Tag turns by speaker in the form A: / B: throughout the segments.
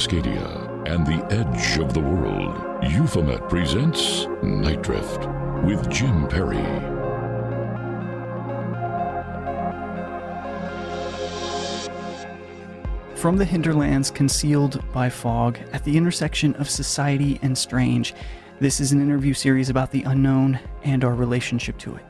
A: Cascadia and the edge of the world, Euphomet presents Nite Drift with Jim Perry.
B: From the hinterlands concealed by fog at the intersection of society and strange, this is an interview series about the unknown and our relationship to it.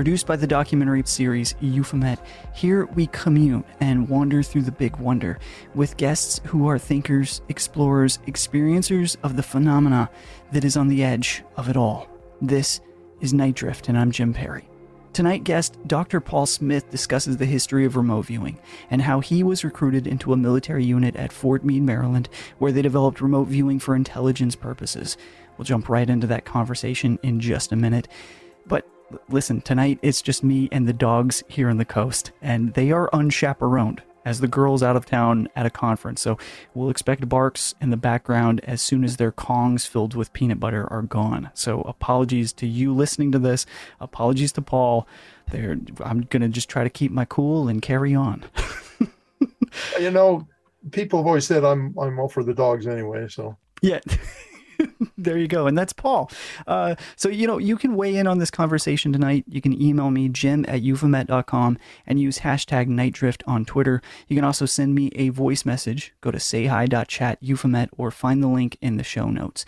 B: Produced by the documentary series Euphomet. here we commune and wander through the big wonder with guests who are thinkers, explorers, experiencers of the phenomena that is on the edge of it all. This is Nite Drift, and I'm Jim Perry. Tonight, guest Dr. Paul Smith discusses the history of remote viewing and how he was recruited into a military unit at Fort Meade, Maryland, where they developed remote viewing for intelligence purposes. We'll jump right into that conversation in just a minute. But listen, tonight it's just me and the dogs here on the coast, and they are unchaperoned as the girls out of town at a conference. So we'll expect barks in the background as soon as their kongs filled with peanut butter are gone. So apologies to you listening to this. Apologies to Paul. There, I'm gonna just try to keep my cool and carry on.
C: you know, people have always said I'm I'm all for the dogs anyway. So
B: yeah. there you go. And that's Paul. Uh, so, you know, you can weigh in on this conversation tonight. You can email me, jim at euphomet.com, and use hashtag nightdrift on Twitter. You can also send me a voice message. Go to sayhi.chat euphomet or find the link in the show notes.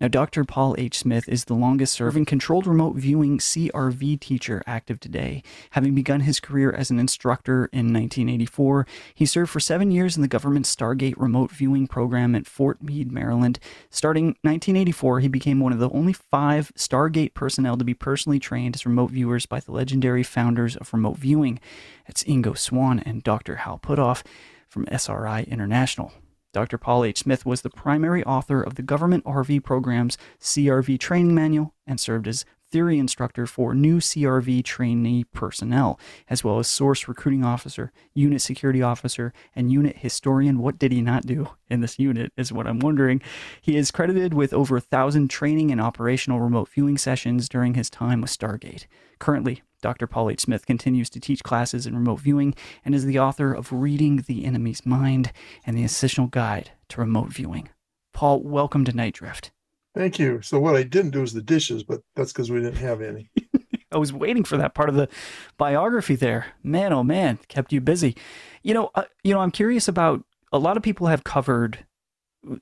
B: Now, Dr. Paul H. Smith is the longest serving controlled remote viewing CRV teacher active today. Having begun his career as an instructor in 1984, he served for seven years in the government Stargate remote viewing program at Fort Meade, Maryland. Starting 1984, he became one of the only five Stargate personnel to be personally trained as remote viewers by the legendary founders of remote viewing. It's Ingo Swann and Dr. Hal Puthoff from SRI International. Dr. Paul H. Smith was the primary author of the government RV program's CRV training manual and served as theory instructor for new CRV trainee personnel, as well as source recruiting officer, unit security officer, and unit historian. What did he not do in this unit is what I'm wondering. He is credited with over a thousand training and operational remote viewing sessions during his time with Stargate. Currently, Dr. Paul H. Smith continues to teach classes in remote viewing and is the author of Reading the Enemy's Mind and the Essential Guide to Remote Viewing. Paul, welcome to Nite Drift.
C: Thank you. So, what I didn't do is the dishes, but that's because we didn't have any.
B: I was waiting for that part of the biography there. Man, oh man, kept you busy. You know, uh, you know, I'm curious about a lot of people have covered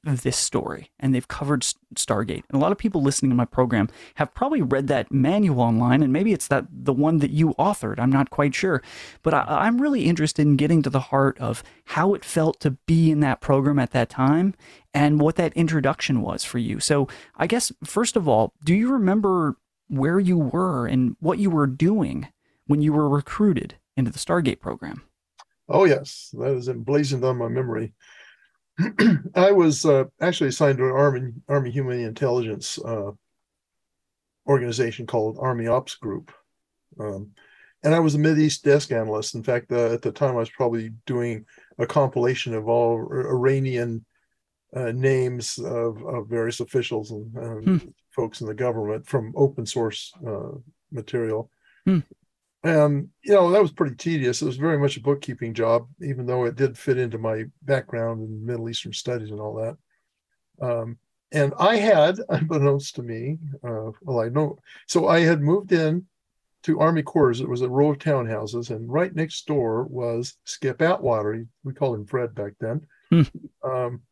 B: this story and they've covered Stargate. And a lot of people listening to my program have probably read that manual online and maybe it's that the one that you authored. I'm not quite sure. But I, am really interested in getting to the heart of how it felt to be in that program at that time and what that introduction was for you. So I guess, first of all, do you remember where you were and what you were doing when you were recruited into the Stargate program?
C: Oh, yes. That is emblazoned on my memory. I was uh, actually assigned to an Army Army Human Intelligence uh, organization called Army Ops Group, um, and I was a Mid East desk analyst. In fact, uh, at the time, I was probably doing a compilation of all Iranian uh, names of, of, various officials and hmm. folks in the government from open source uh, material. Hmm and you know that was pretty tedious. It was very much a bookkeeping job even though it did fit into my background in middle eastern studies and all that. Um, and i had unbeknownst to me uh, well i know so i had moved in to army quarters it was a row of townhouses and right next door was skip atwater. We called him fred back then. Hmm. um,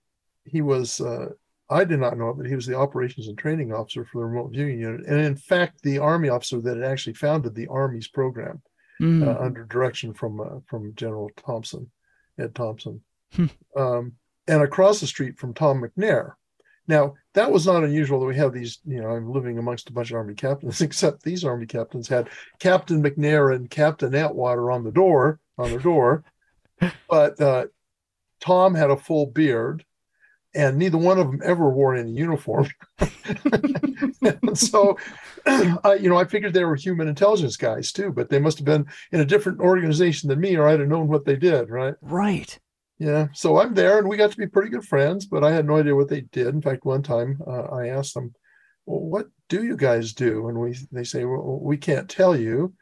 C: he was uh, I did not know it, but he was the operations and training officer for the remote viewing unit, and in fact, the Army officer that had actually founded the Army's program mm. uh, under direction from uh, from General Thompson, Ed Thompson, hmm. um, and across the street from Tom McNear. Now, that was not unusual that we have these, you know, I'm living amongst a bunch of Army captains, except these Army captains had Captain McNear and Captain Atwater on the door, on their door. but uh, Tom had a full beard and neither one of them ever wore any uniform. so, I, you know, I figured they were human intelligence guys too, but they must have been in a different organization than me, or I'd have known what they did, right?
B: Right.
C: Yeah. So I'm there, and we got to be pretty good friends, but I had no idea what they did. In fact, one time uh, I asked them, "Well, what do you guys do?" And we they say, "Well, we can't tell you."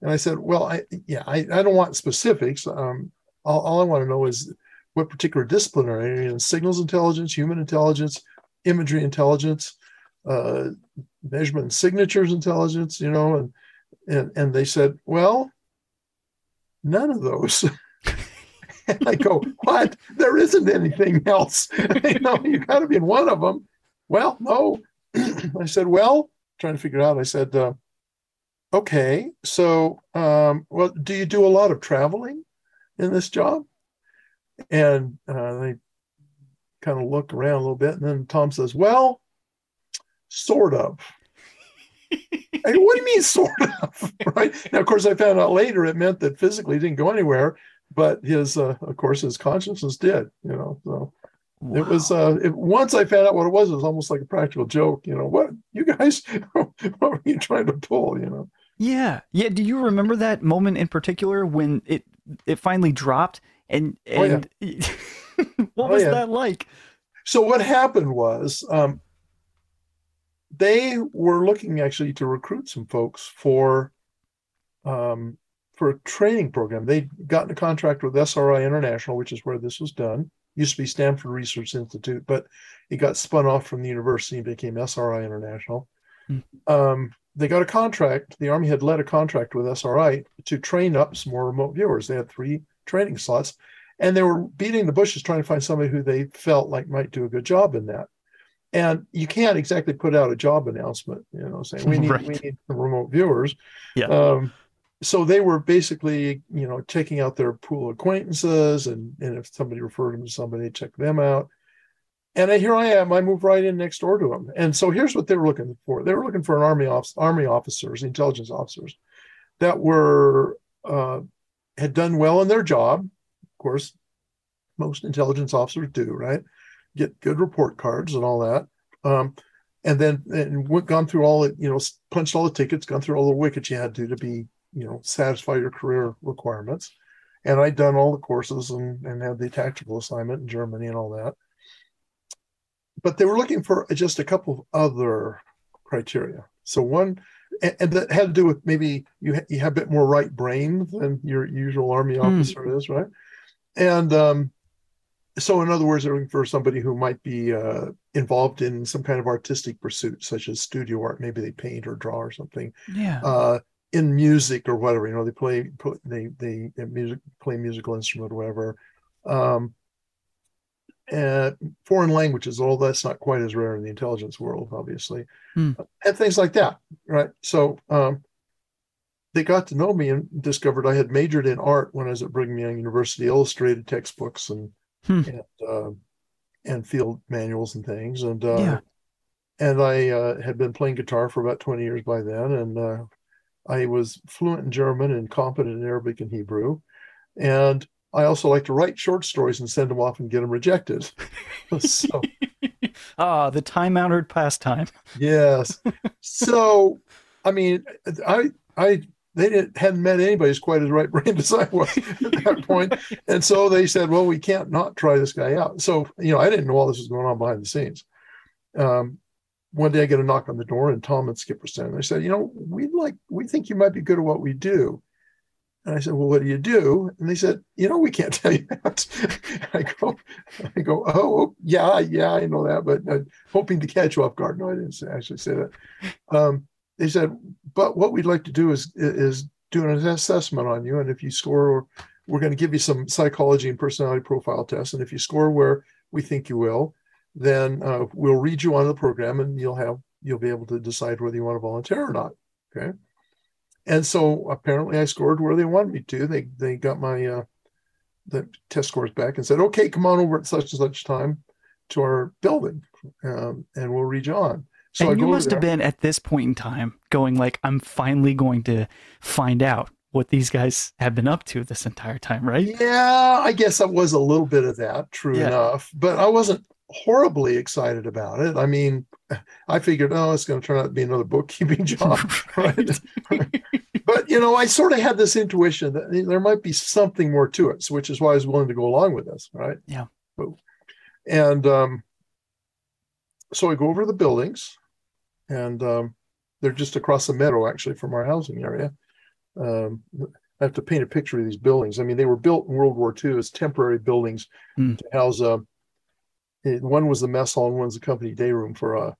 C: And I said, "Well, I yeah, I, I don't want specifics. Um, all, all I want to know is." What particular disciplinary area in signals intelligence, human intelligence, imagery intelligence, uh, measurement and signatures intelligence, you know, and and and they said, well, none of those. and I go, what? There isn't anything else. you know, you got to be in one of them. Well, no. I said, well, trying to figure it out. I said, uh, okay, so um, well, do you do a lot of traveling in this job? And uh, they kind of look around a little bit, and then Tom says, well, sort of. I go, what do you mean, sort of? right now, of course, I found out later it meant that physically didn't go anywhere, but his, uh, of course, his consciousness did. You know, so wow. it was. Uh, it, once I found out what it was, it was almost like a practical joke. You know, what you guys, what were you trying to pull? You know.
B: Yeah, yeah. Do you remember that moment in particular when it it finally dropped and and oh, yeah. what oh, was yeah. that like?
C: So what happened was um, they were looking actually to recruit some folks for um, for a training program. They'd gotten a contract with SRI International, which is where this was done. Used to be Stanford Research Institute, but it got spun off from the university and became SRI International. Hmm. Um, they got a contract. The Army had led a contract with SRI to train up some more remote viewers. They had three training slots, and they were beating the bushes trying to find somebody who they felt like might do a good job in that and you can't exactly put out a job announcement, you know, saying we need right. we need remote viewers.
B: Yeah. Um,
C: so they were basically, you know, checking out their pool of acquaintances, and and if somebody referred them to somebody, check them out. And here I am. I moved right in next door to them. And so here's what they were looking for. They were looking for an army office, army officers, intelligence officers, that were uh, had done well in their job. Of course, most intelligence officers do, right? get good report cards and all that. Um, and then and went, gone through all it, you know, punched all the tickets, gone through all the wickets you had to to be, you know, satisfy your career requirements. And I'd done all the courses and, and had the tactical assignment in Germany and all that. But they were looking for just a couple of other criteria. So one, and, and that had to do with maybe you ha- you have a bit more right brain than your usual army hmm. officer mm. is, right? And um, so in other words they're looking for somebody who might be uh, involved in some kind of artistic pursuit such as studio art maybe they paint or draw or something
B: yeah
C: uh, in music or whatever you know they play they they, they music play musical instrument or whatever um, and foreign languages all that's not quite as rare in the intelligence world obviously hmm. and things like that right so um, they got to know me and discovered I had majored in art when I was at Brigham Young University, illustrated textbooks and hmm. and, uh, and field manuals and things. And uh, yeah. and I uh, had been playing guitar for about 20 years by then, and uh, I was fluent in German and competent in Arabic and Hebrew, and I also like to write short stories and send them off and get them rejected.
B: so, ah, the time-honored pastime.
C: yes. So, I mean, I I they didn't hadn't met anybody as quite as right brained as I was at that point. And so they said, well, we can't not try this guy out. So, you know, I didn't know all this was going on behind the scenes. Um, one day I get a knock on the door and Tom and Skip were standing. They said, you know, we'd like, we think you might be good at what we do. And I said, well, what do you do? And they said, you know, we can't tell you that. I go, I go, oh, yeah, yeah, I know that, but uh, hoping to catch you off guard. No, I didn't actually say that. Um, they said, but what we'd like to do is is do an assessment on you, and if you score, we're going to give you some psychology and personality profile tests, and if you score where we think you will, then uh, we'll read you on the program, and you'll have you'll be able to decide whether you want to volunteer or not. Okay. And so apparently I scored where they wanted me to. They they got my uh, the test scores back and said, okay, come on over at such and such time to our building, um, and we'll read you on.
B: So and you must have been at this point in time going like, I'm finally going to find out what these guys have been up to this entire time, right?
C: Yeah, I guess I was a little bit of that, true yeah. enough, but I wasn't horribly excited about it. I mean, I figured, oh, it's going to turn out to be another bookkeeping job, right? but you know, I sort of had this intuition that there might be something more to it, which is why I was willing to go along with this, right?
B: Yeah.
C: And um, so I go over the buildings and um, they're just across the meadow actually from our housing area. Um, I have to paint a picture of these buildings. I mean, they were built in World War II as temporary buildings
B: Hmm.
C: to house a. it- One was the mess hall, and one's the company day room for a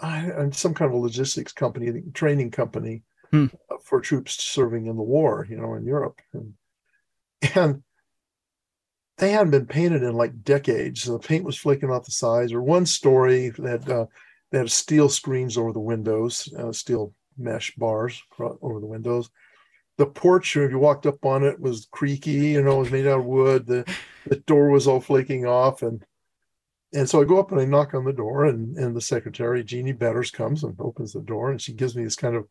C: and some kind of a logistics company, training company,
B: Hmm.
C: uh, for troops serving in the war, you know, in Europe, and and they hadn't been painted in like decades. The paint was flaking off the sides. Or one story that uh, they had steel screens over the windows, uh, steel mesh bars over the windows. The porch, if you walked up on it, was creaky. You know, it was made out of wood. The the door was all flaking off, and and so I go up and I knock on the door, and and the secretary Jeannie Betters comes and opens the door, and she gives me this kind of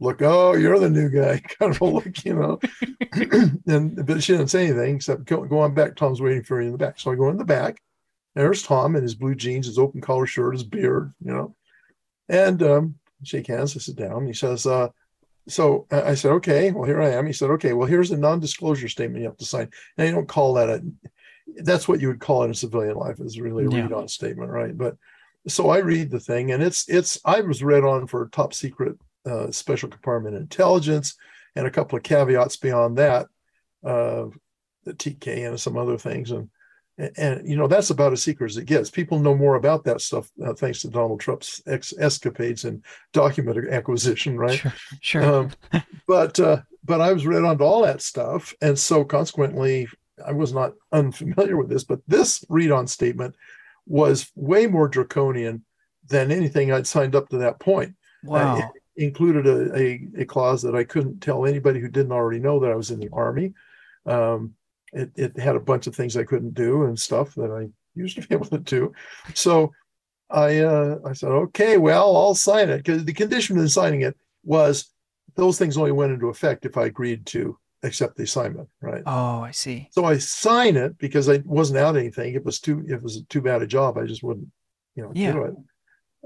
C: look. Oh, you're the new guy, kind of a look, you know. and but she didn't say anything except go, go on back. Tom's waiting for you in the back. So I go in the back. There's Tom in his blue jeans, his open collar shirt, his beard, you know, and um, shake hands. I sit down. He says, uh, "So I I said, okay. Well, here I am." He said, "Okay. Well, here's a non-disclosure statement you have to sign." Now you don't call that a. That's what you would call it in civilian life. Is really a
B: Yeah.
C: read-on statement, right? But so I read the thing, and it's it's I was read on for top secret uh, special compartment intelligence, and a couple of caveats beyond that, uh, the TK and some other things, and and you know that's about as secret as it gets. People know more about that stuff uh, thanks to Donald Trump's ex- escapades and document acquisition, right?
B: Sure. Sure.
C: Um, but uh, but I was read onto all that stuff, and so consequently, I was not unfamiliar with this. But this read-on statement was way more draconian than anything I'd signed up to that point.
B: wow.
C: it included a, a, a clause that I couldn't tell anybody who didn't already know that I was in the army. Um, it, it had a bunch of things I couldn't do and stuff that I used to be able to do. So I uh, I said, okay, well, I'll sign it because the condition in signing it was those things only went into effect if I agreed to accept the assignment, right?
B: oh, I see.
C: So I sign it because I wasn't out anything. It was too it was too bad a job. I just wouldn't, you know,
B: Yeah.
C: do it.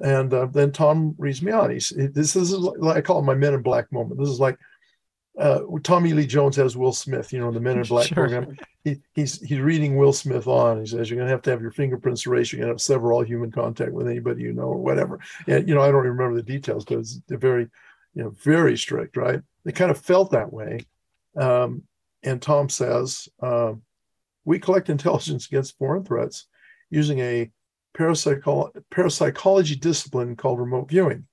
C: And uh, then Tom reads me on. He's this, this is like I call it my Men in Black moment. This is like uh, Tommy Lee Jones has Will Smith, you know, in the Men in Black
B: Sure.
C: program. He, he's he's reading Will Smith on. He says you're going to have to have your fingerprints erased. You're going to have sever all human contact with anybody you know or whatever. And you know, I don't even remember the details because they're very, you know, very strict, right? They kind of felt that way. Um, and Tom says, um, we collect intelligence against foreign threats using a parapsycholo- parapsychology discipline called remote viewing.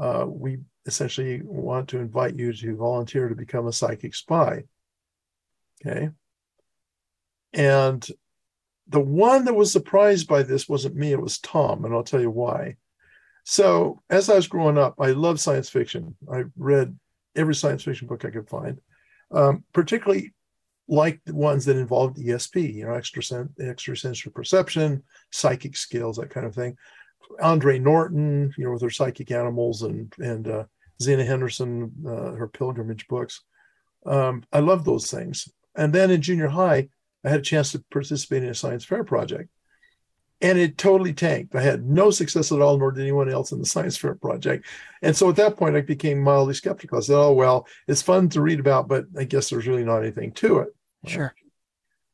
C: Uh, we essentially want to invite you to volunteer to become a psychic spy. Okay. And the one that was surprised by this wasn't me, it was Tom, and I'll tell you why. So, as I was growing up, I loved science fiction. I read every science fiction book I could find, um, particularly like the ones that involved ESP, you know, extrasen- extrasensory perception, psychic skills, that kind of thing. Andre Norton, you know, with her psychic animals, and and uh, Zenna Henderson, uh, her pilgrimage books. Um, I love those things. And then in junior high, I had a chance to participate in a science fair project, and it totally tanked. I had no success at all, nor did anyone else in the science fair project. And so at that point, I became mildly skeptical. I said, "Oh well, it's fun to read about, but I guess there's really not anything to it."
B: Sure.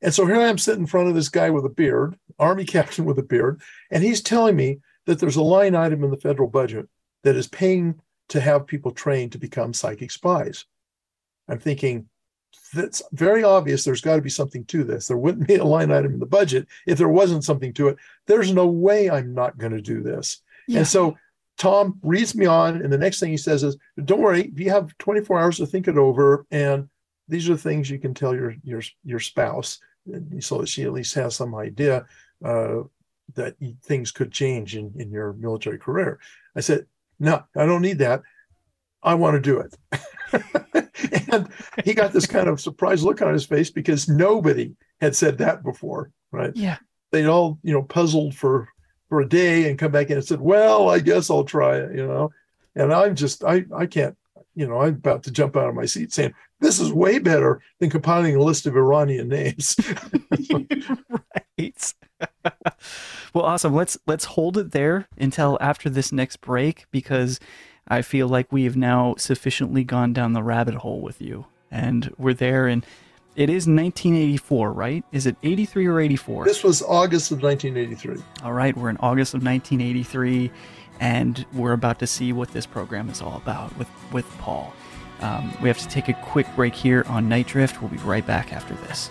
C: And so here I am sitting in front of this guy with a beard, army captain with a beard, and he's telling me that there's a line item in the federal budget that is paying to have people trained to become psychic spies. I'm thinking that's very obvious. There's got to be something to this. There wouldn't be a line item in the budget if there wasn't something to it. There's no way I'm not going to do this.
B: Yeah.
C: And so Tom reads me on, and the next thing he says is, "Don't worry, you have 24 hours to think it over, and these are the things you can tell your your your spouse, so that she at least has some idea uh, that things could change in in your military career." I said, "No, I don't need that. I want to do it." and he got this kind of surprised look on his face because nobody had said that before, right?
B: Yeah.
C: They'd all, you know, puzzled for for a day and come back in and said, "Well, I guess I'll try it," you know. And I'm just, I, I can't, you know, I'm about to jump out of my seat saying, "This is way better than compiling a list of Iranian names."
B: right. well, awesome. Let's let's hold it there until after this next break because I feel like we have now sufficiently gone down the rabbit hole with you, and we're there. And it is 1984, right? Is it 83 or 84?
C: this was August of 1983.
B: All right, we're in August of 1983, and we're about to see what this program is all about with with Paul. Um, we have to take a quick break here on Nite Drift. We'll be right back after this.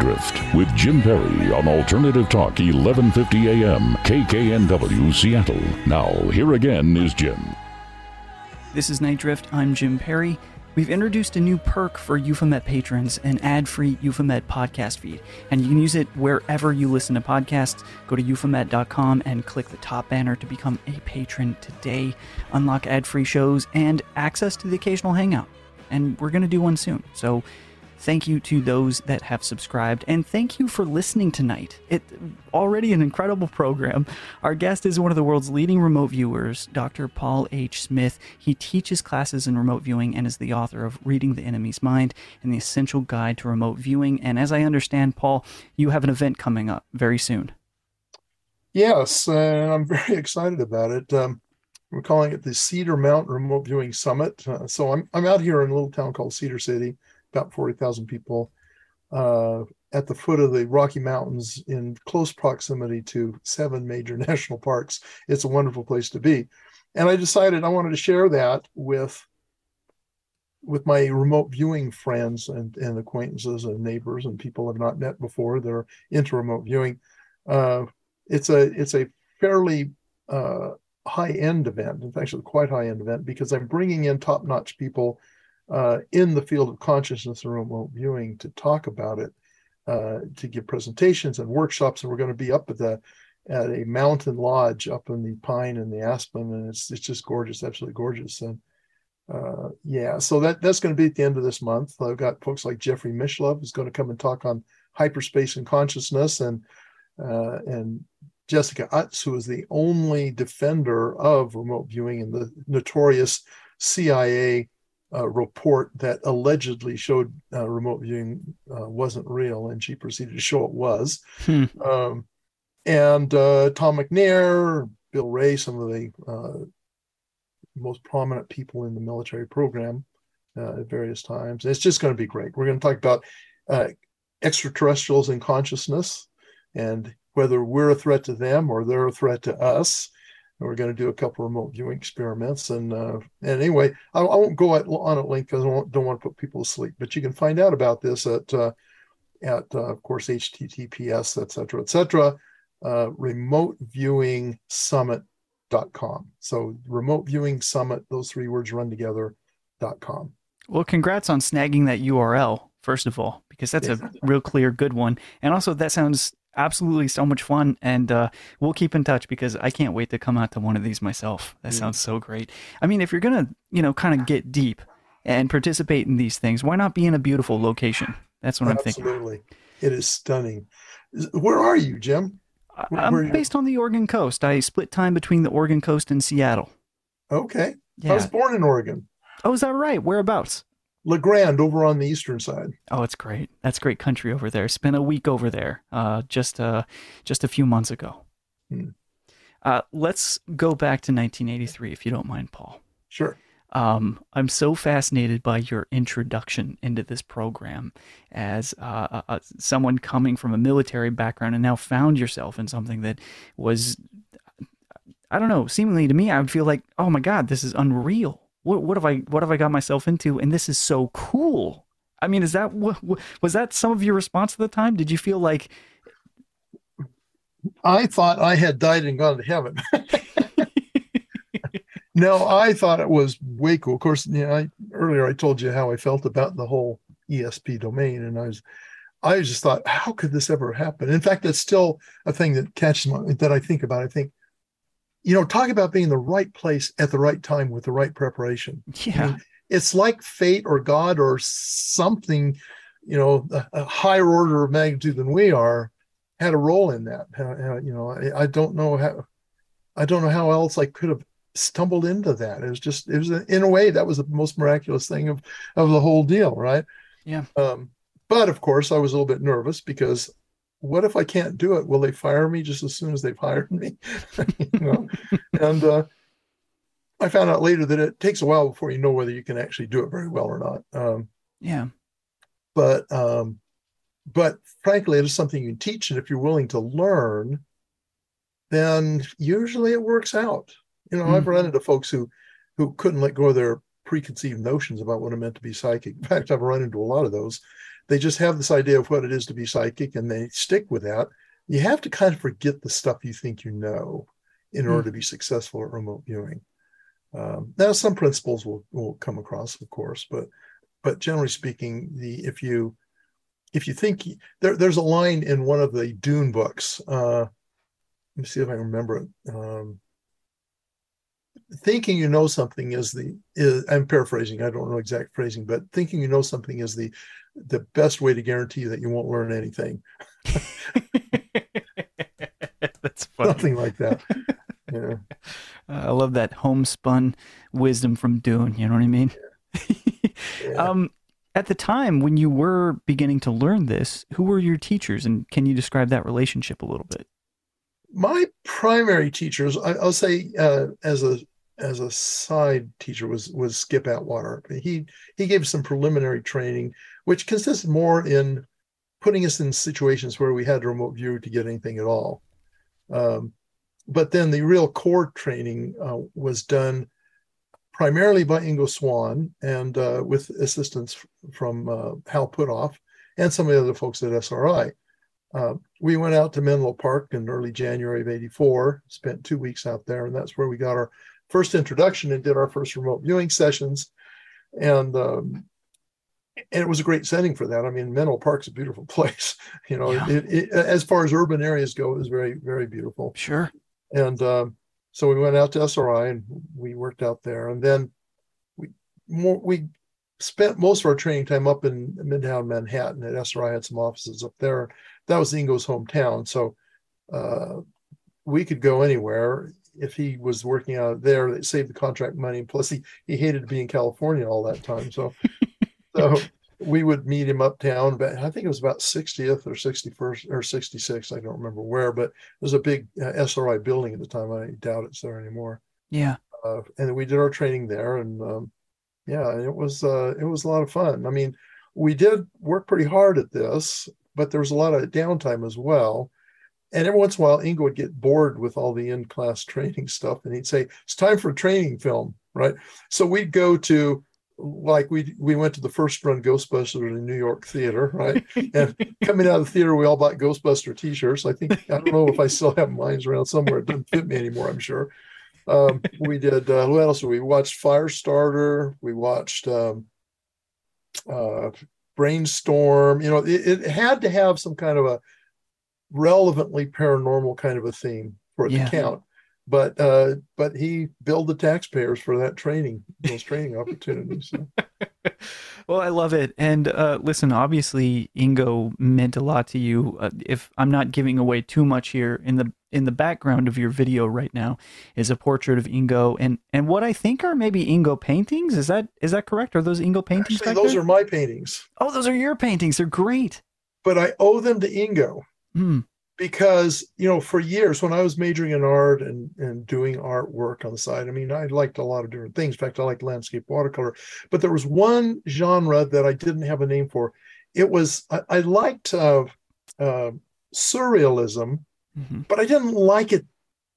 A: With Jim Perry on Alternative Talk 1150 AM KKNW Seattle. Now, here again is Jim.
B: This is Nite Drift. I'm Jim Perry. We've introduced a new perk for Euphomet patrons, an ad-free Euphomet podcast feed, and you can use it wherever you listen to podcasts. Go to euphomet.com and click the top banner to become a patron today. Unlock ad-free shows and access to the occasional hangout. And we're going to do one soon. So Thank you to those that have subscribed, and thank you for listening tonight. It already an incredible program. Our guest is one of the world's leading remote viewers, Dr. Paul H. Smith. He teaches classes in remote viewing and is the author of Reading the Enemy's Mind and the Essential Guide to Remote Viewing. And as I understand, Paul, you have an event coming up very soon.
C: Yes, and I'm very excited about it. Um, we're calling it the Cedar Mountain Remote Viewing Summit. Uh, so I'm I'm out here in a little town called Cedar City about 40,000 people uh, at the foot of the Rocky Mountains in close proximity to seven major national parks. It's a wonderful place to be. And I decided I wanted to share that with with my remote viewing friends and, and acquaintances and neighbors and people I've not met before that are into remote viewing. Uh, it's a it's a fairly uh, high end event. It's quite high end event because I'm bringing in top notch people uh, in the field of consciousness and remote viewing to talk about it, uh, to give presentations and workshops. And we're going to be up at the at a mountain lodge up in the pine and the aspen, and it's it's just gorgeous, absolutely gorgeous. And uh, yeah, so that that's going to be at the end of this month. I've got folks like Jeffrey Mishlove who's going to come and talk on hyperspace and consciousness, and uh, and Jessica Utts, who is the only defender of remote viewing in the notorious CIA uh, report that allegedly showed uh, remote viewing uh, wasn't real, and she proceeded to show it was. Hmm. Um, and uh, Tom McNear, Bill Ray, some of the uh, most prominent people in the military program uh, at various times. It's just going to be great. We're going to talk about uh, extraterrestrials and consciousness and whether we're a threat to them or they're a threat to us. And we're going to do a couple remote viewing experiments. And uh, and anyway, I, I won't go at, on at length because I don't, don't want to put people to sleep. But you can find out about this at uh, at uh, of course https et cetera et cetera uh, remote viewing summit.com so remote viewing summit those three words run together dot com
B: well congrats on snagging that url first of all because that's a real clear good one and also that sounds absolutely so much fun and uh, we'll keep in touch because i can't wait to come out to one of these myself. That sounds so great. I mean if you're gonna you know kind of get deep and participate in these things why not be in a beautiful location? That's what
C: absolutely.
B: i'm thinking.
C: Absolutely. It is stunning. Where are you jim?
B: Where, i'm where based on the oregon coast. I split time between the oregon coast and seattle.
C: Okay. Yeah. i was born in oregon.
B: Oh is that right? Whereabouts
C: La Grande over on the eastern side.
B: Oh, it's great. That's great country over there. Spent a week over there uh, just uh, just a few months ago. Hmm. Uh, let's go back to 1983, if you don't mind, Paul.
C: Sure.
B: Um, I'm so fascinated by your introduction into this program as uh, uh, uh, someone coming from a military background and now found yourself in something that was, I don't know, seemingly to me, I would feel like, oh my God, this is unreal what what have I what have I got myself into? And this is so cool. I mean, is that what was that some of your response at the time? Did you feel like
C: I thought I had died and gone to heaven? no, I thought it was way cool. Of course, you know, I, earlier I told you how I felt about the whole ESP domain, and I was I just thought, how could this ever happen? In fact, it's still a thing that catches my that I think about. I think you know, talk about being in the right place at the right time with the right preparation.
B: Yeah. I mean,
C: it's like fate or God or something, you know, a, a, higher order of magnitude than we are had a role in that. you know, I, I, don't know how, I don't know how else I could have stumbled into that. It was just, it was in a way that was the most miraculous thing of, of the whole deal. Right.
B: Yeah.
C: Um, but of course I was a little bit nervous because what if I can't do it? Will they fire me just as soon as they've hired me? you know? and uh, I found out later that it takes a while before you know whether you can actually do it very well or not. Um,
B: yeah.
C: But um, but frankly, it is something you teach, and if you're willing to learn, then usually it works out. You know, mm-hmm. I've run into folks who who couldn't let go of their preconceived notions about what it meant to be psychic. In fact, I've run into a lot of those they just have this idea of what it is to be psychic and they stick with that. You have to kind of forget the stuff you think you know in order mm. to be successful at remote viewing. Um, now, some principles will, will come across, of course, but but generally speaking, the if you if you think there, there's a line in one of the Dune books. Uh, let me see if I remember it. Um, thinking you know something is the is, I'm paraphrasing. I don't know exact phrasing, but thinking you know something is the the best way to guarantee that you won't learn anything.
B: That's funny.
C: Something like that. Yeah.
B: Uh, I love that homespun wisdom from Dune. You know what I mean? Yeah. Yeah. um, at the time when you were beginning to learn this, who were your teachers, and can you describe that relationship a little bit?
C: My primary teachers, I, will say, uh, as a as a side teacher was was Skip Atwater. He he gave some preliminary training, which consisted more in putting us in situations where we had remote view to get anything at all. Um, but then the real core training uh, was done primarily by Ingo Swann and uh, with assistance from uh, Hal Puthoff and some of the other folks at SRI. Uh, we went out to Menlo Park in early January of 84, spent two weeks out there, and that's where we got our first introduction and did our first remote viewing sessions. And um, and it was a great setting for that. I mean, Menlo Park's a beautiful place. You know, yeah. it, it, as far as urban areas go, it was very, very beautiful.
B: Sure.
C: And um, so we went out to SRI and we worked out there. And then we more, we spent most of our training time up in Midtown Manhattan at SRI had some offices up there. That was Ingo's hometown. So uh, we could go anywhere if he was working out there, they saved the contract money. And plus, he he hated to be in California all that time. So, so we would meet him uptown. But I think it was about 60th or 61st or 66. I don't remember where, but it was a big uh, SRI building at the time. I doubt it's there anymore.
B: Yeah.
C: uh, and we did our training there, and um, yeah, it was uh, it was a lot of fun. I mean, we did work pretty hard at this, but there was a lot of downtime as well. And every once in a while, Ingo would get bored with all the in class training stuff, and he'd say, "It's time for a training film." Right. So we'd go to like we we went to the first run Ghostbusters in New York theater, right? and coming out of the theater, we all bought Ghostbuster T-shirts. I think I don't know if I still have mine around somewhere. It doesn't fit me anymore. I'm sure. Um, we did. Uh, what else? We watched Firestarter. We watched um, uh, Brainstorm. You know, it, it, had to have some kind of a relevantly paranormal kind of a theme for it yeah. to count but uh, but he billed the taxpayers for that training, those training opportunities. So.
B: well, I love it. And uh, listen, obviously, Ingo meant a lot to you. Uh, if I'm not giving away too much here, in the in the background of your video right now is a portrait of Ingo, and and what I think are maybe Ingo paintings. Is that is that correct? Are those Ingo paintings?
C: Actually, those there? are my paintings.
B: Oh, those are your paintings. They're great.
C: But I owe them to Ingo.
B: Hmm
C: because you know for years when i was majoring in art and and doing artwork on the side i mean i liked a lot of different things. In fact i liked landscape watercolor. But there was one genre that i didn't have a name for. It was i, I liked uh, uh, surrealism mm-hmm. but i didn't like it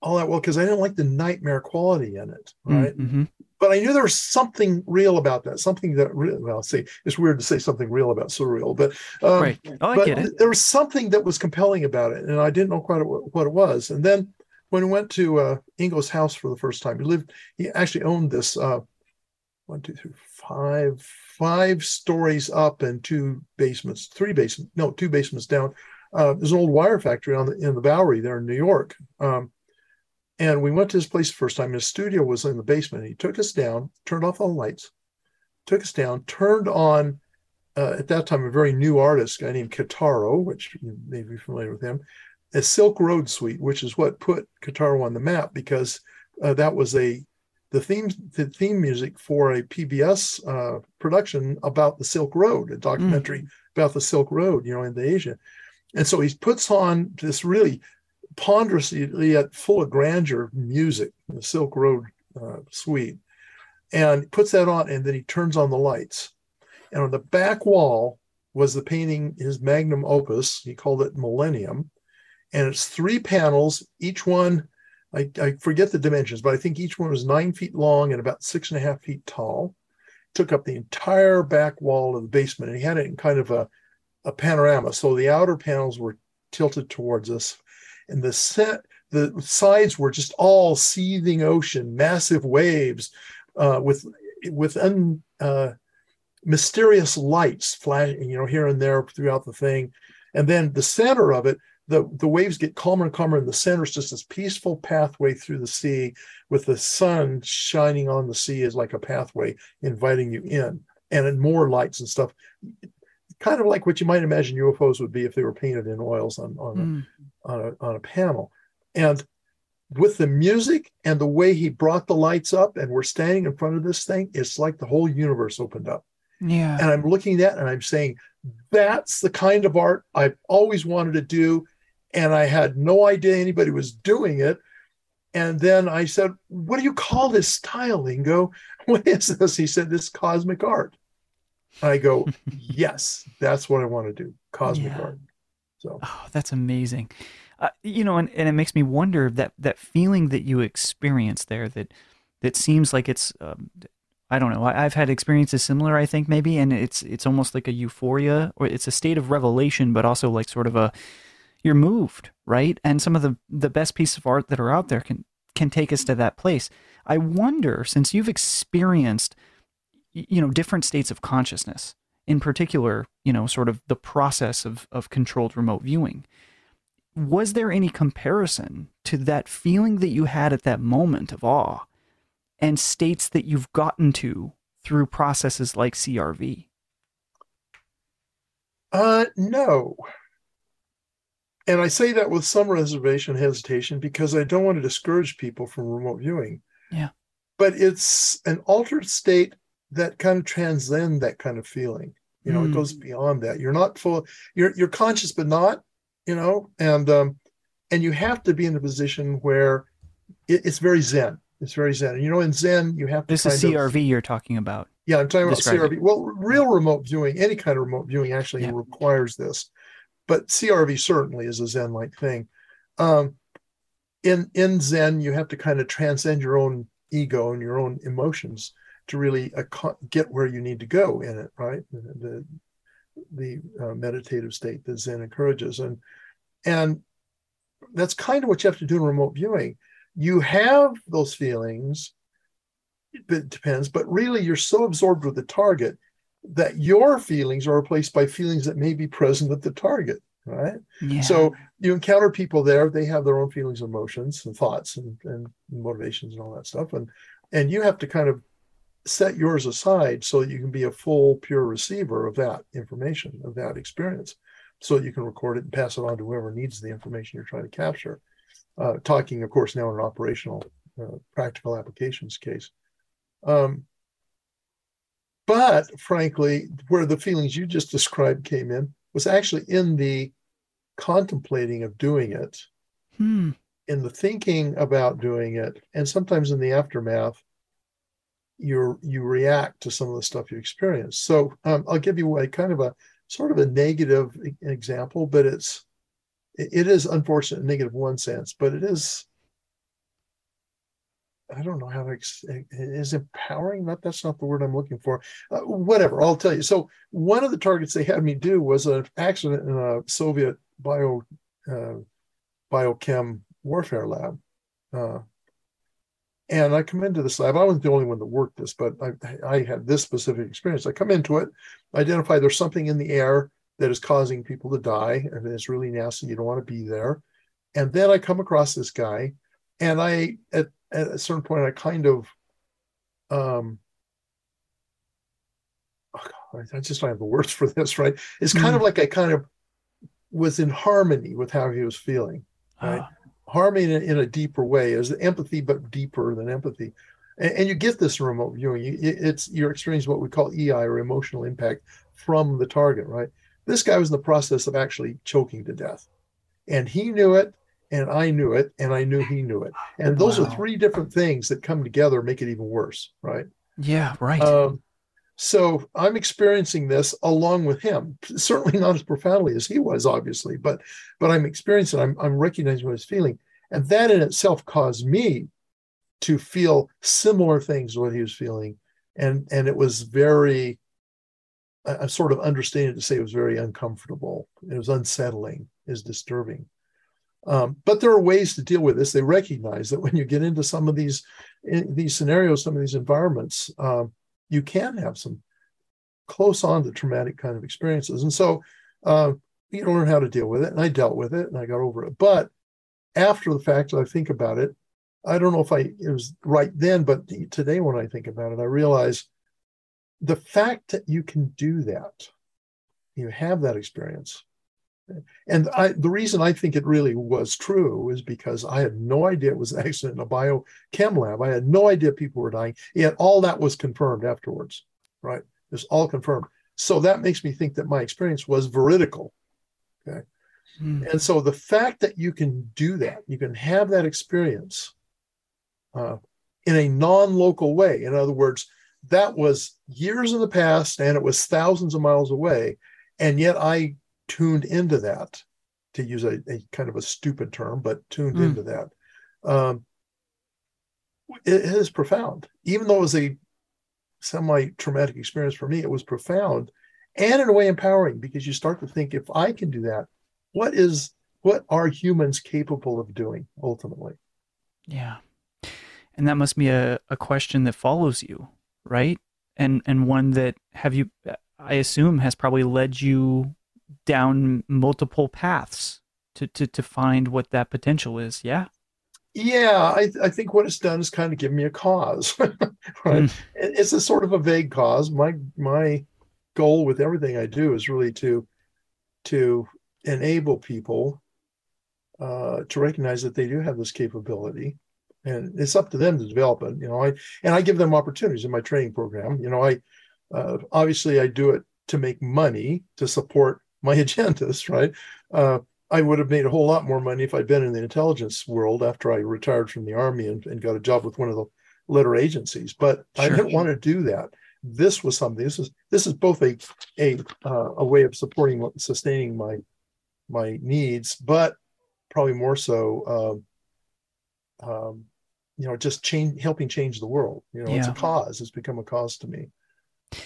C: all that well because i didn't like the nightmare quality in it right?
B: Mm-hmm
C: but I knew there was something real about that. Something that, re- well, I'll it's weird to say something real about surreal, but um,
B: right. Oh, I
C: but
B: get it.
C: There was something that was compelling about it, and I didn't know quite what it was. And then when we went to uh, Ingo's house for the first time, he lived. He actually owned this uh, one, two, three, five, five stories up and two basements, three basements, no, two basements down. Uh, there's an old wire factory on the in the Bowery there in New York. Um, and we went to his place the first time. His studio was in the basement. He took us down, turned off all the lights, took us down, turned on, uh, at that time, a very new artist, guy named Kitaro, which you may be familiar with him, a Silk Road suite, which is what put Kitaro on the map because uh, that was a the theme the theme music for a PBS uh, production about the Silk Road, a documentary mm. about the Silk Road, you know, in Asia. And so he puts on this really ponderously yet full of grandeur music, the Silk Road uh, suite, and puts that on, and then he turns on the lights. And on the back wall was the painting, his magnum opus. He called it Millennium, and it's three panels, each one. I, I forget the dimensions, but I think each one was nine feet long and about six and a half feet tall. Took up the entire back wall of the basement, and he had it in kind of a, a panorama. So the outer panels were tilted towards us and the set the sides were just all seething ocean, massive waves, uh, with with un, uh, mysterious lights flashing, you know, here and there throughout the thing, and then the center of it, the the waves get calmer and calmer, and the center is just this peaceful pathway through the sea, with the sun shining on the sea as like a pathway, inviting you in, and more lights and stuff kind of like what you might imagine UFOs would be if they were painted in oils on on, mm. On, a, on a panel. And with the music and the way he brought the lights up, and we're standing in front of this thing, it's like the whole universe opened up.
B: Yeah.
C: And I'm looking at it, and I'm saying, that's the kind of art I've always wanted to do. And I had no idea anybody was doing it. And then I said, What do you call this style, Ingo? What is this? He said, This cosmic art. I go, yes, that's what I want to do. Cosmic yeah. art. So
B: oh, that's amazing. Uh, you know, and, and it makes me wonder that that feeling that you experience there that that seems like it's um, I don't know. I, have had experiences similar, I think maybe, and it's it's almost like a euphoria or it's a state of revelation, but also like sort of a you're moved, right? And some of the the best pieces of art that are out there can can take us to that place. I wonder, since you've experienced you know different states of consciousness in particular you know sort of the process of of controlled remote viewing was there any comparison to that feeling that you had at that moment of awe and states that you've gotten to through processes like CRV?
C: Uh, no. And I say that with some reservation, hesitation, because I don't want to discourage people from remote viewing.
B: Yeah.
C: But it's an altered state that kind of transcend that kind of feeling. You know, mm. it goes hmm. beyond that. You're not full. You're you're conscious, but not. You know, and um, and you have to be in a position where it, it's very zen. It's very Zen. And you know, in Zen, you have to.
B: This is CRV of, you're talking about.
C: Yeah, I'm talking about CRV. Well, real remote viewing, any kind of remote viewing actually yeah. requires this, but CRV certainly is a Zen-like thing. Um, in in Zen, you have to kind of transcend your own ego and your own emotions to really get where you need to go in it, right? The the uh, meditative state that Zen encourages, and and that's kind of what you have to do in remote viewing. You have those feelings, it depends, but really you're so absorbed with the target that your feelings are replaced by feelings that may be present at the target right yeah. so you encounter people there they have their own feelings and emotions and thoughts and, and motivations and all that stuff and and you have to kind of set yours aside so that you can be a full pure receiver of that information of that experience so that you can record it and pass it on to whoever needs the information you're trying to capture uh, talking of course now in an operational uh, practical applications case um, but frankly where the feelings you just described came in was actually in the contemplating of doing it
B: hmm.
C: in the thinking about doing it and sometimes in the aftermath you you react to some of the stuff you experience. So um, I'll give you a kind of a sort of a negative example, but it's it is unfortunate, negative one sense, but it is. I don't know how to it is empowering. That that's not the word I'm looking for. Uh, whatever, I'll tell you. So one of the targets they had me do was an accident in a Soviet bio uh, biochem warfare lab. Uh, and I come into this lab. I wasn't the only one that worked this, but I, I had this specific experience. I come into it, identify there's something in the air that is causing people to die, and it's really nasty. You don't want to be there. And then I come across this guy, and I at, at a certain point I kind of um oh I just don't have the words for this, right? It's kind mm. of like I kind of was in harmony with how he was feeling. Right. Uh harming in, in a deeper way is empathy, but deeper than empathy. And, and you get this remote viewing. You, it's you're experiencing what we call EI or emotional impact from the target, right? This guy was in the process of actually choking to death, and he knew it, and I knew it, and I knew he knew it. And those wow. are three different things that come together make it even worse, right?
B: Yeah, right.
C: Um, so I'm experiencing this along with him. Certainly not as profoundly as he was, obviously, but but I'm experiencing. I'm I'm recognizing what he's feeling, and that in itself caused me to feel similar things to what he was feeling, and and it was very. I'm sort of understand it to say it was very uncomfortable. It was unsettling. Is disturbing. Um, but there are ways to deal with this. They recognize that when you get into some of these these scenarios, some of these environments. Um, you can have some close on to traumatic kind of experiences. And so uh, you learn how to deal with it. And I dealt with it and I got over it. But after the fact, I think about it. I don't know if I it was right then, but today when I think about it, I realize the fact that you can do that, you have that experience. And I, the reason I think it really was true is because I had no idea it was an accident in a biochem lab. I had no idea people were dying. Yet all that was confirmed afterwards, right? It's all confirmed. So that makes me think that my experience was veridical. Okay. Mm. And so the fact that you can do that, you can have that experience uh, in a non local way. In other words, that was years in the past and it was thousands of miles away. And yet I tuned into that, to use a, a kind of a stupid term, but tuned mm. into that. Um, it is profound. Even though it was a semi traumatic experience for me, it was profound and in a way empowering because you start to think if I can do that, what is what are humans capable of doing ultimately?
B: Yeah. And that must be a, a question that follows you, right? And and one that have you I assume has probably led you down multiple paths to, to, to find what that potential is. Yeah.
C: Yeah, I, I think what it's done is kind of give me a cause, right? Mm. It's a sort of a vague cause. My my goal with everything I do is really to to enable people uh, to recognize that they do have this capability, and it's up to them to develop it. You know, I and I give them opportunities in my training program. You know, I uh, obviously I do it to make money to support my agendas, right? Uh, I would have made a whole lot more money if I'd been in the intelligence world after I retired from the army and, and got a job with one of the letter agencies. But sure. I didn't want to do that. This was something. This is this is both a a uh, a way of supporting sustaining my my needs, but probably more so, um, um, you know, just change helping change the world. You know, yeah. it's a cause. It's become a cause to me,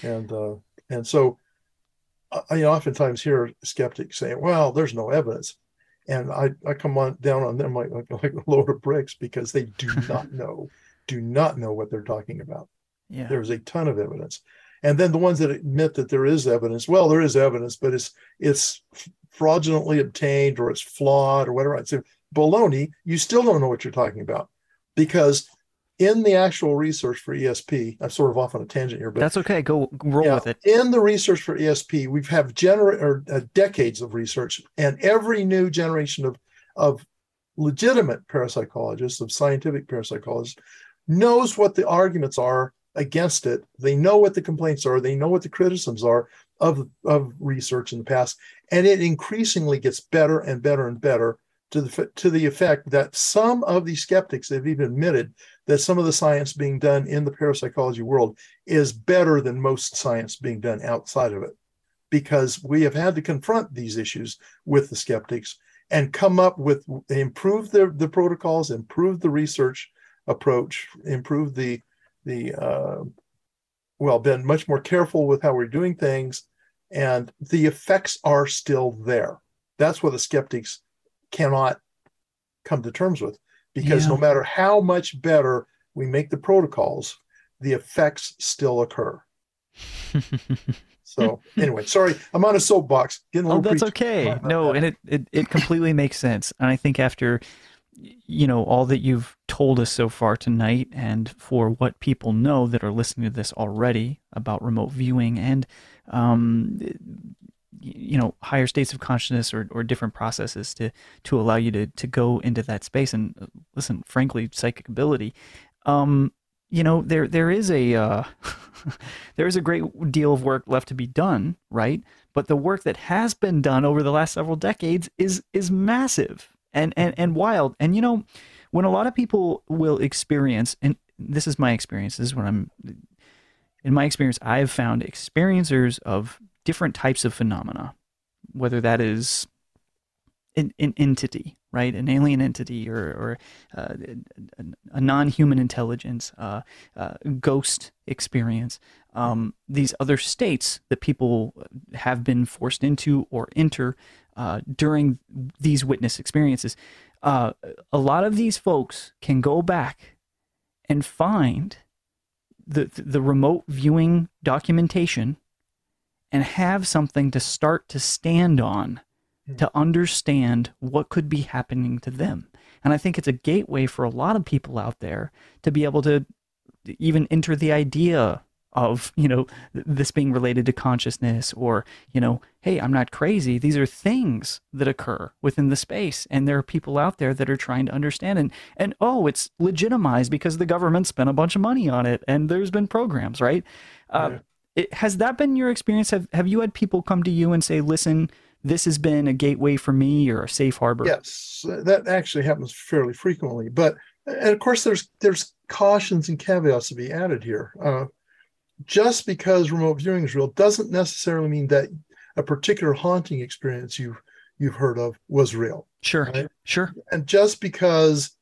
C: and uh, and so I oftentimes hear skeptics saying, "Well, there's no evidence," and I, I come on down on them like, like, like a load of bricks because they do not know, do not know what they're talking about. Yeah. There's a ton of evidence, and then the ones that admit that there is evidence, well, there is evidence, but it's it's fraudulently obtained or it's flawed or whatever. I say, baloney. You still don't know what you're talking about because in the actual research for ESP, I'm sort of off on a tangent here, but
B: that's okay. Go roll yeah, with it.
C: In the research for ESP, we've have gener- or uh, decades of research, and every new generation of of legitimate parapsychologists, of scientific parapsychologists, knows what the arguments are against it. They know what the complaints are. They know what the criticisms are of of research in the past, and it increasingly gets better and better and better to the to the effect that some of the skeptics have even admitted that some of the science being done in the parapsychology world is better than most science being done outside of it. Because we have had to confront these issues with the skeptics and come up with improve the, the protocols improve the research approach improve the the uh, well been much more careful with how we're doing things and the effects are still there. That's what the skeptics cannot come to terms with because yeah. no matter how much better we make the protocols, the effects still occur. so anyway, sorry, I'm on a soapbox.
B: Getting a oh, that's okay. No, and it, it it completely makes sense. And I think after you know all that you've told us so far tonight, and for what people know that are listening to this already about remote viewing and um, you know higher states of consciousness or, or different processes to to allow you to to go into that space. And uh, listen frankly psychic ability um you know there there is a uh, there is a great deal of work left to be done right? But the work that has been done over the last several decades is is massive and and and wild. And you know when a lot of people will experience and this is my experience this is what i'm in my experience i've found experiencers of different types of phenomena, whether that is an, an entity, right, an alien entity, or, or uh, a, non-human intelligence, uh, uh, ghost experience. Um, these other states that people have been forced into or enter uh, during these witness experiences. Uh, a lot of these folks can go back and find the the remote viewing documentation and have something to start to stand on to understand what could be happening to them. And I think it's a gateway for a lot of people out there to be able to even enter the idea of, you know, this being related to consciousness or, you know, hey, I'm not crazy. These are things that occur within the space. And there are people out there that are trying to understand and, and oh, it's legitimized because the government spent a bunch of money on it and there's been programs, right? Uh, yeah. It, has that been your experience? Have Have you had people come to you and say, "Listen, this has been a gateway for me or a safe harbor"?
C: Yes, that actually happens fairly frequently. But and of course, there's there's cautions and caveats to be added here. Uh, just because remote viewing is real doesn't necessarily mean that a particular haunting experience you've you've heard of was real.
B: Sure, right? sure.
C: And just because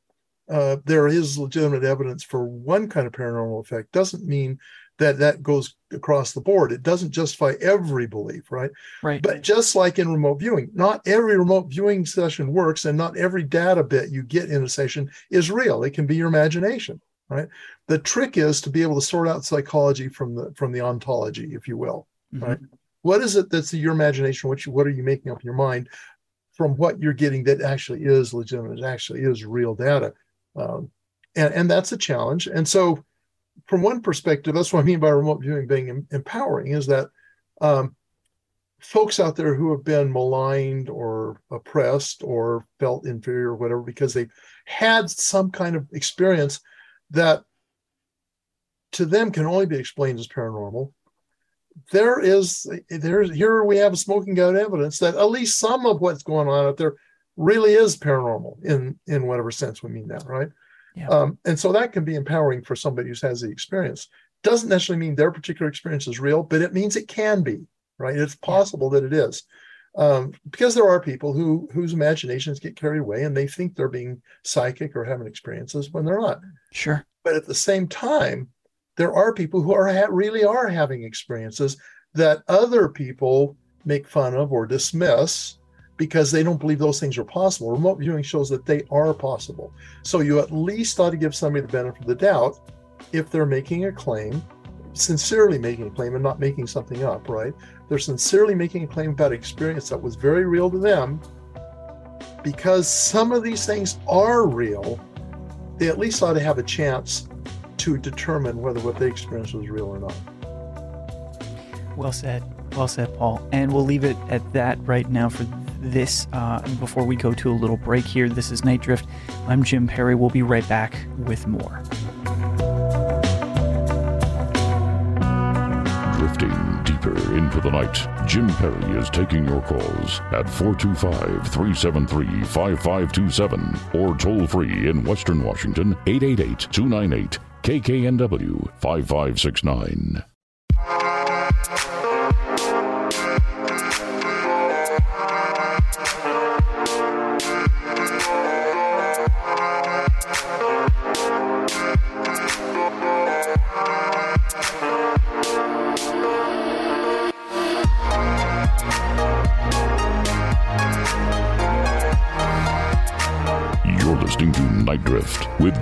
C: uh, there is legitimate evidence for one kind of paranormal effect doesn't mean that that goes across the board. It doesn't justify every belief, right?
B: Right.
C: But just like in remote viewing, not every remote viewing session works, and not every data bit you get in a session is real. It can be your imagination, right? The trick is to be able to sort out psychology from the from the ontology, if you will, mm-hmm. right? What is it that's your imagination? What you, what are you making up in your mind from what you're getting that actually is legitimate, actually is real data? Um, and, and that's a challenge. And so from one perspective, that's what I mean by remote viewing being empowering is that um, folks out there who have been maligned or oppressed or felt inferior or whatever because they've had some kind of experience that to them can only be explained as paranormal there is there here we have smoking gun evidence that at least some of what's going on out there really is paranormal in in whatever sense we mean that, right?
B: Yeah.
C: Um, and so that can be empowering for somebody who has the experience. Doesn't necessarily mean their particular experience is real, but it means it can be, right? It's possible that it is. Um, because there are people who whose imaginations get carried away and they think they're being psychic or having experiences when they're not.
B: Sure.
C: But at the same time, there are people who are ha- really are having experiences that other people make fun of or dismiss because they don't believe those things are possible. Remote viewing shows that they are possible. So you at least ought to give somebody the benefit of the doubt if they're making a claim, sincerely making a claim and not making something up, right? They're sincerely making a claim about experience that was very real to them. Because some of these things are real, they at least ought to have a chance to determine whether what they experienced was real or not.
B: Well said. Well said, Paul. And we'll leave it at that right now for this uh, before we go to a little break here. This is Nite Drift. I'm Jim Perry. We'll be right back with more.
A: Drifting deeper into the night, Jim Perry is taking your calls at 425 373 5527 or toll free in Western Washington 888 298 KKNW 5569.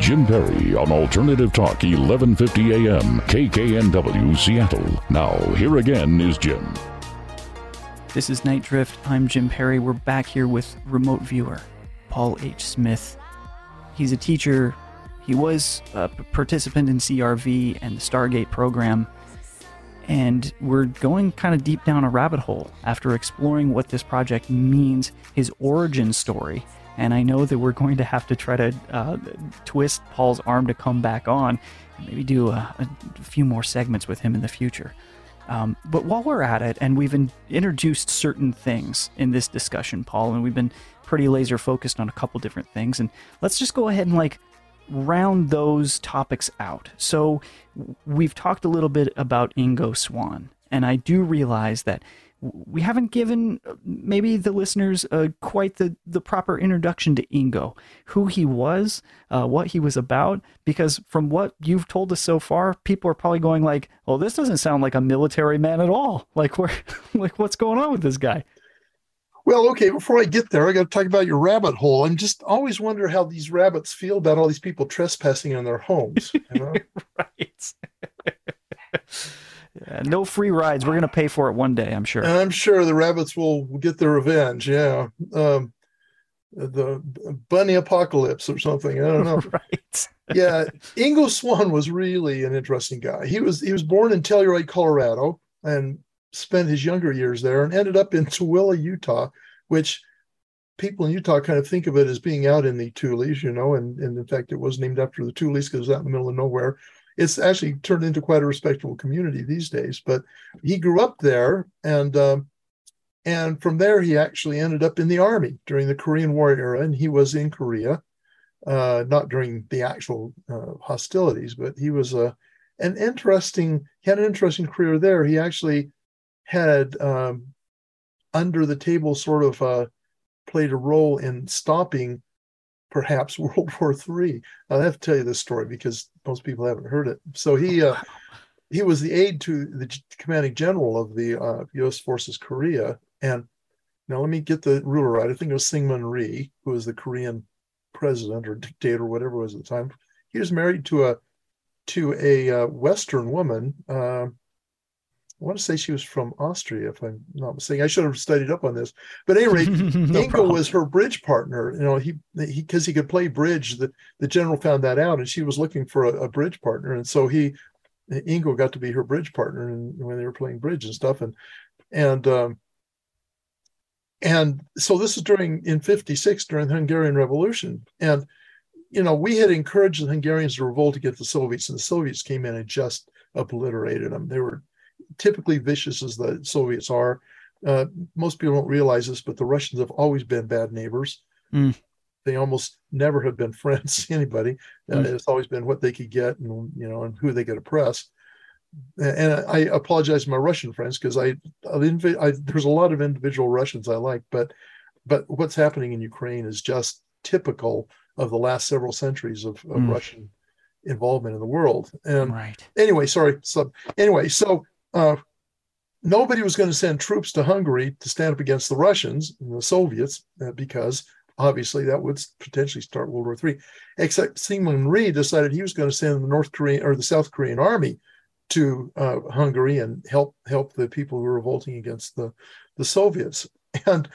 A: Jim Perry on Alternative Talk 1150 AM KKNW Seattle. Now, here again is Jim.
B: This is Nite Drift. I'm Jim Perry. We're back here with remote viewer Paul H. Smith. He's a teacher. He was a participant in CRV and the Stargate program. And we're going kind of deep down a rabbit hole after exploring what this project means, his origin story. And I know that we're going to have to try to uh, twist Paul's arm to come back on and maybe do a, a few more segments with him in the future. Um, but while we're at it, and we've in- introduced certain things in this discussion, Paul, and we've been pretty laser focused on a couple different things, and let's just go ahead and like round those topics out. So we've talked a little bit about Ingo Swann, and I do realize that we haven't given uh, maybe the listeners uh, quite the, the proper introduction to Ingo, who he was, uh, what he was about, because from what you've told us so far, people are probably going like, "Oh, this doesn't sound like a military man at all. Like, where, like, what's going on with this guy?"
C: Well, okay, before I get there, I got to talk about your rabbit hole and just always wonder how these rabbits feel about all these people trespassing in their homes. You know?
B: right. Yeah, no free rides. We're gonna pay for it one day, I'm sure.
C: and I'm sure the rabbits will get their revenge. Yeah. Um, the bunny apocalypse or something. I don't know.
B: right.
C: yeah, Ingo Swann was really an interesting guy. He was he was born in Telluride, Colorado, and spent his younger years there, and ended up in Tooele, Utah, which people in Utah kind of think of it as being out in the Tules, you know, and, and in fact, it was named after the Tules because it was out in the middle of nowhere. It's actually turned into quite a respectable community these days. But he grew up there, and um, and from there he actually ended up in the army during the Korean War era, and he was in Korea, uh, not during the actual uh, hostilities, but he was a an interesting. He had an interesting career there. He actually had um, under the table sort of uh, played a role in stopping perhaps World War III. I have to tell you this story because most people haven't heard it. So he uh, he was the aide to the commanding general of the uh, U.S. Forces Korea. And now let me get the ruler right. I think it was Syngman Rhee, who was the Korean president or dictator, whatever it was at the time. He was married to a to a uh, Western woman. I want to say she was from Austria, if I'm not mistaken. I should have studied up on this. But at any rate,
B: no
C: Ingo
B: problem.
C: was her bridge partner. You know, he he because he could play bridge. The the general found that out, and she was looking for a, a bridge partner, and so he Ingo got to be her bridge partner, and when they were playing bridge and stuff, and and um, and so this is during in '56 during the Hungarian Revolution, and you know we had encouraged the Hungarians to revolt against the Soviets, and the Soviets came in and just obliterated them. They were typically vicious as the Soviets are. Uh, most people don't realize this, but the Russians have always been bad neighbors.
B: Mm.
C: They almost never have been friends to anybody. Uh,
B: Mm.
C: It's always been what they could get and you know and who they could oppress. And I apologize to my Russian friends because I, I, I there's a lot of individual Russians I like, but but what's happening in Ukraine is just typical of the last several centuries of, of
B: Mm.
C: Russian involvement in the world. And
B: Right.
C: anyway, sorry. So anyway, so uh, nobody was going to send troops to Hungary to stand up against the Russians and the Soviets uh, because obviously that would potentially start World War III. Except Syngman Rhee decided he was going to send the North Korean or the South Korean army to uh, Hungary and help help the people who were revolting against the the Soviets. And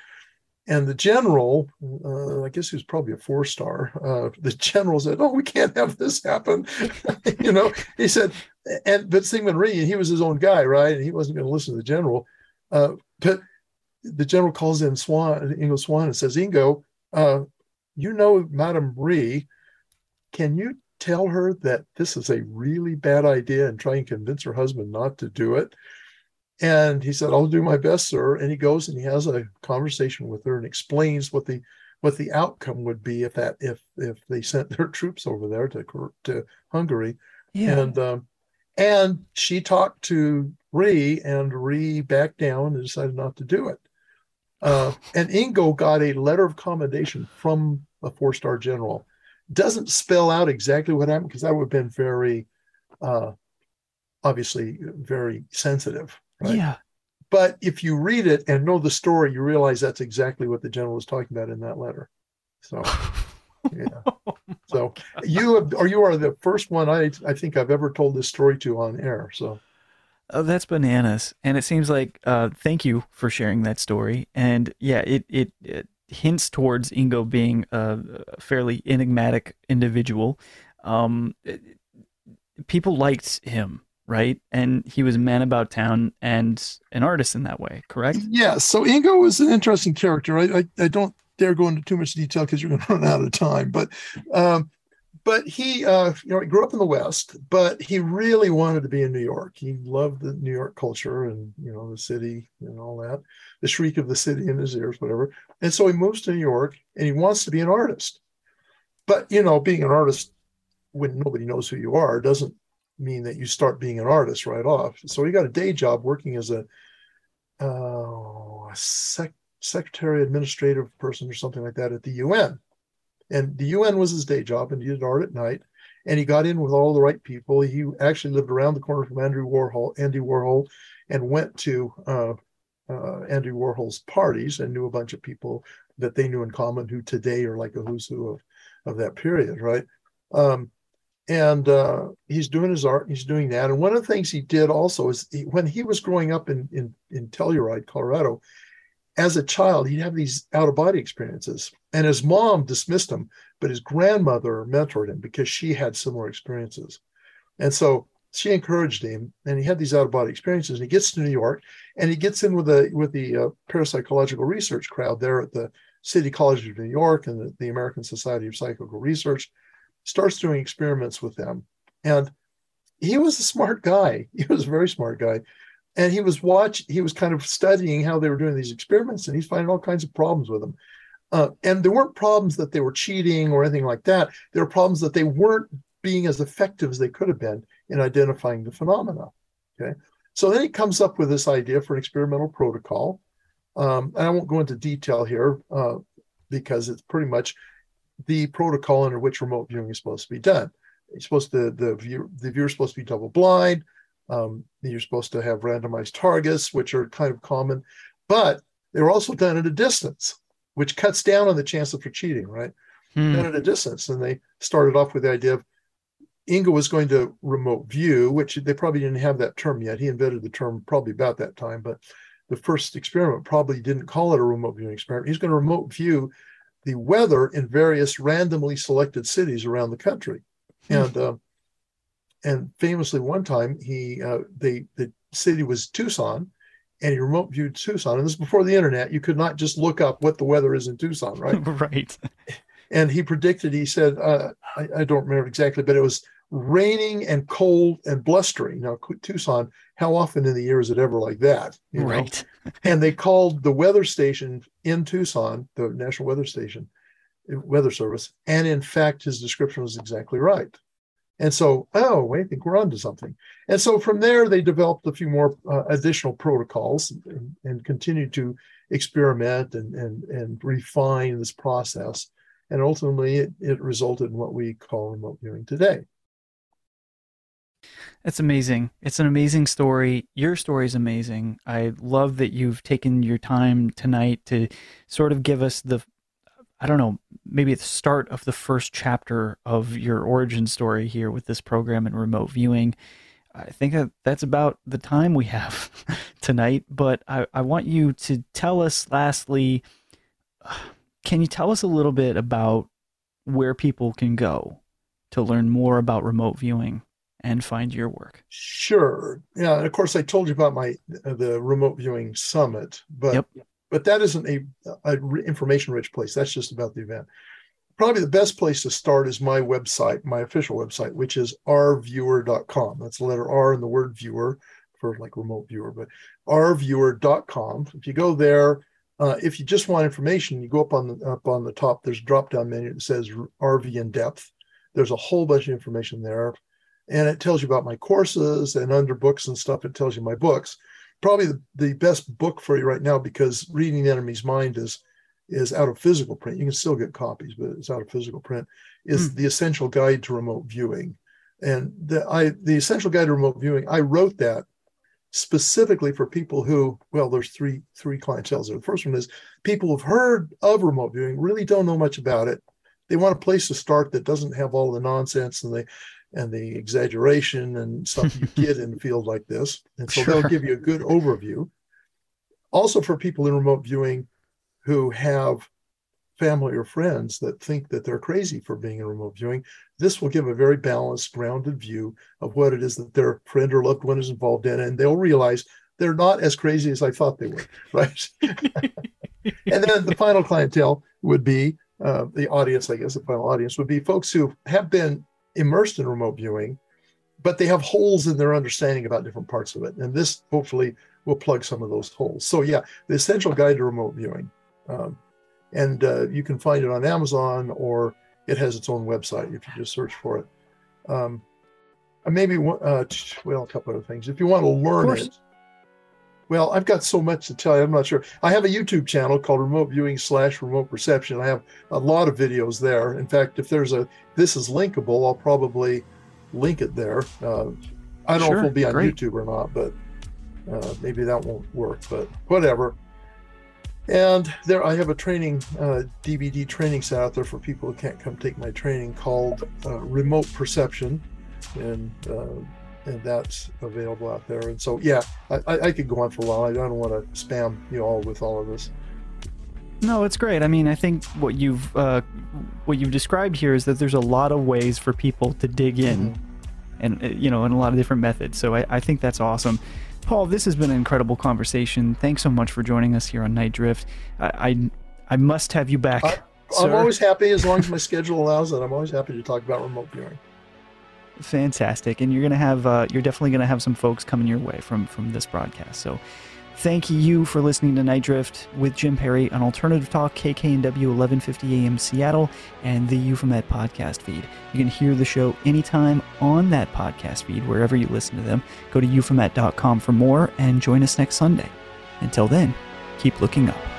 C: and the general, uh, I guess he was probably a four star. Uh, the general said, "Oh, we can't have this happen." you know, he said, and but Syngman Rhee, he was his own guy, right? And he wasn't going to listen to the general. Uh, but the general calls in Swann, Ingo Swann, and says, "Ingo, uh, you know, Madam Rhee, can you tell her that this is a really bad idea and try and convince her husband not to do it?" And he said, "I'll do my best, sir." And he goes and he has a conversation with her and explains what the what the outcome would be if that if if they sent their troops over there to to Hungary.
B: Yeah.
C: And um, and she talked to Rhee, and Rhee backed down and decided not to do it. Uh, and Ingo got a letter of commendation from a four-star general. Doesn't spell out exactly what happened because that would have been very, uh, obviously, very sensitive. Right?
B: Yeah.
C: But if you read it and know the story, you realize that's exactly what the general was talking about in that letter. So, yeah. So you have, or you are the first one I I think I've ever told this story to on air. So
B: Oh, that's bananas. And it seems like uh, thank you for sharing that story. And yeah, it it, it hints towards Ingo being a a fairly enigmatic individual. Um, it- people liked him, right? And he was a man about town and an artist in that way, correct?
C: yeah, so Ingo was an interesting character. I I, I don't dare go into too much detail because you're going to run out of time. But um, but he uh, you know he grew up in the West, but he really wanted to be in New York. He loved the New York culture and you know the city and all that, the shriek of the city in his ears, whatever. And so he moves to New York and he wants to be an artist. But you know, being an artist when nobody knows who you are doesn't mean that you start being an artist right off. So he got a day job working as a, uh, a sec- secretary administrative person or something like that at the UN. And the UN was his day job, and he did art at night. And he got in with all the right people. He actually lived around the corner from Andrew Warhol, Andy Warhol, and went to uh, uh, Andy Warhol's parties and knew a bunch of people that they knew in common who today are like a who's who of, of that period, right? Um, and uh, he's doing his art, he's doing that. And one of the things he did also is he, when he was growing up in, in, in Telluride, Colorado, as a child, he'd have these out of body experiences. And his mom dismissed him, but his grandmother mentored him because she had similar experiences. And so she encouraged him, and he had these out of body experiences. And he gets to New York, and he gets in with the with the uh, parapsychological research crowd there at the City College of New York and the, the American Society of Psychical Research. Starts doing experiments with them, and he was a smart guy. He was a very smart guy, and he was watch. He was kind of studying how they were doing these experiments, and he's finding all kinds of problems with them. Uh, and there weren't problems that they were cheating or anything like that. There were problems that they weren't being as effective as they could have been in identifying the phenomena. Okay. So then he comes up with this idea for an experimental protocol. Um, and I won't go into detail here uh, because it's pretty much the protocol under which remote viewing is supposed to be done. You're supposed to the viewer the viewer's supposed to be double blind. Um, you're supposed to have randomized targets, which are kind of common, but they're also done at a distance, which cuts down on the chances for cheating, right?
B: Hmm.
C: done at a distance. And they started off with the idea of Ingo was going to remote view, which they probably didn't have that term yet. He invented the term probably about that time, but the first experiment probably didn't call it a remote viewing experiment. He's going to remote view the weather in various randomly selected cities around the country.
B: Hmm.
C: And uh, and famously, one time he uh, they the city was Tucson, and he remote viewed Tucson. And this is before the internet. You could not just look up what the weather is in Tucson, right?
B: right.
C: and he predicted he said uh, I, I, don't remember exactly but it was raining and cold and blustering now tucson how often in the year is it ever like that
B: you know? right
C: and they called the weather station in tucson the national weather station Weather Service. And in fact, his description was exactly right. And so, oh, I think we're onto something. And so from there, they developed a few more uh, additional protocols and, and continued to experiment and, and, and refine this process. And ultimately, it, it resulted in what we call remote viewing today.
B: That's amazing. It's an amazing story. Your story is amazing. I love that you've taken your time tonight to sort of give us the I don't know, maybe the start of the first chapter of your origin story here with this program and remote viewing. I think that that's about the time we have tonight, but I, I want you to tell us lastly can you tell us a little bit about where people can go to learn more about remote viewing and find your work?
C: Sure. Yeah, and of course I told you about my the remote viewing summit, but yep but that isn't a, a information rich place. That's just about the event. Probably the best place to start is my website, my official website, which is rviewer.com. That's the letter R in the word viewer for like remote viewer, but rviewer.com. If you go there, uh, if you just want information, you go up on the up on the top. There's a drop down menu that says RV in depth. There's a whole bunch of information there, and it tells you about my courses and under books and stuff. It tells you my books probably the, the best book for you right now because reading the enemy's mind is is out of physical print you can still get copies but it's out of physical print is mm. the essential guide to remote viewing and the i the essential guide to remote viewing i wrote that specifically for people who well there's three three clientele there the first one is people who've heard of remote viewing really don't know much about it they want a place to start that doesn't have all the nonsense and they and the exaggeration and stuff you get in a field like this. And so sure. they'll give you a good overview. Also, for people in remote viewing who have family or friends that think that they're crazy for being in remote viewing, this will give a very balanced, grounded view of what it is that their friend or loved one is involved in. And they'll realize they're not as crazy as I thought they were, right? and then the final clientele would be uh, the audience, I guess, the final audience would be folks who have been immersed in remote viewing, but they have holes in their understanding about different parts of it. And this hopefully will plug some of those holes. So, yeah, the essential guide to remote viewing. Um, and uh, you can find it on Amazon or it has its own website if you just search for it. Um, maybe, uh, well, a couple of things. If you want to learn it, well, I've got so much to tell you. I'm not sure. I have a YouTube channel called Remote Viewing slash Remote Perception. I have a lot of videos there. In fact, if there's a this is linkable, I'll probably link it there. Uh, I don't sure, know if it'll be on great. YouTube or not, but uh, maybe that won't work. But whatever. And there, I have a training uh, DVD training set out there for people who can't come take my training called uh, Remote Perception, and uh, and that's available out there. And so, yeah, I, I could go on for a while. I don't want to spam you all with all of this.
B: No, it's great. I mean, I think what you've uh, what you've described here is that there's a lot of ways for people to dig in, mm-hmm. and uh, you know, in a lot of different methods. So I, I think that's awesome. Paul, this has been an incredible conversation. Thanks so much for joining us here on Nite Drift. I I, I must have you back. I,
C: I'm always happy as long as my schedule allows it. I'm always happy to talk about remote viewing.
B: Fantastic, and you're gonna have uh, you're definitely gonna have some folks coming your way from from this broadcast. So, thank you for listening to Nite Drift with Jim Perry on Alternative Talk KKNW 1150 AM Seattle and the Euphomet podcast feed. You can hear the show anytime on that podcast feed wherever you listen to them. Go to euphomet.com for more and join us next Sunday. Until then, keep looking up.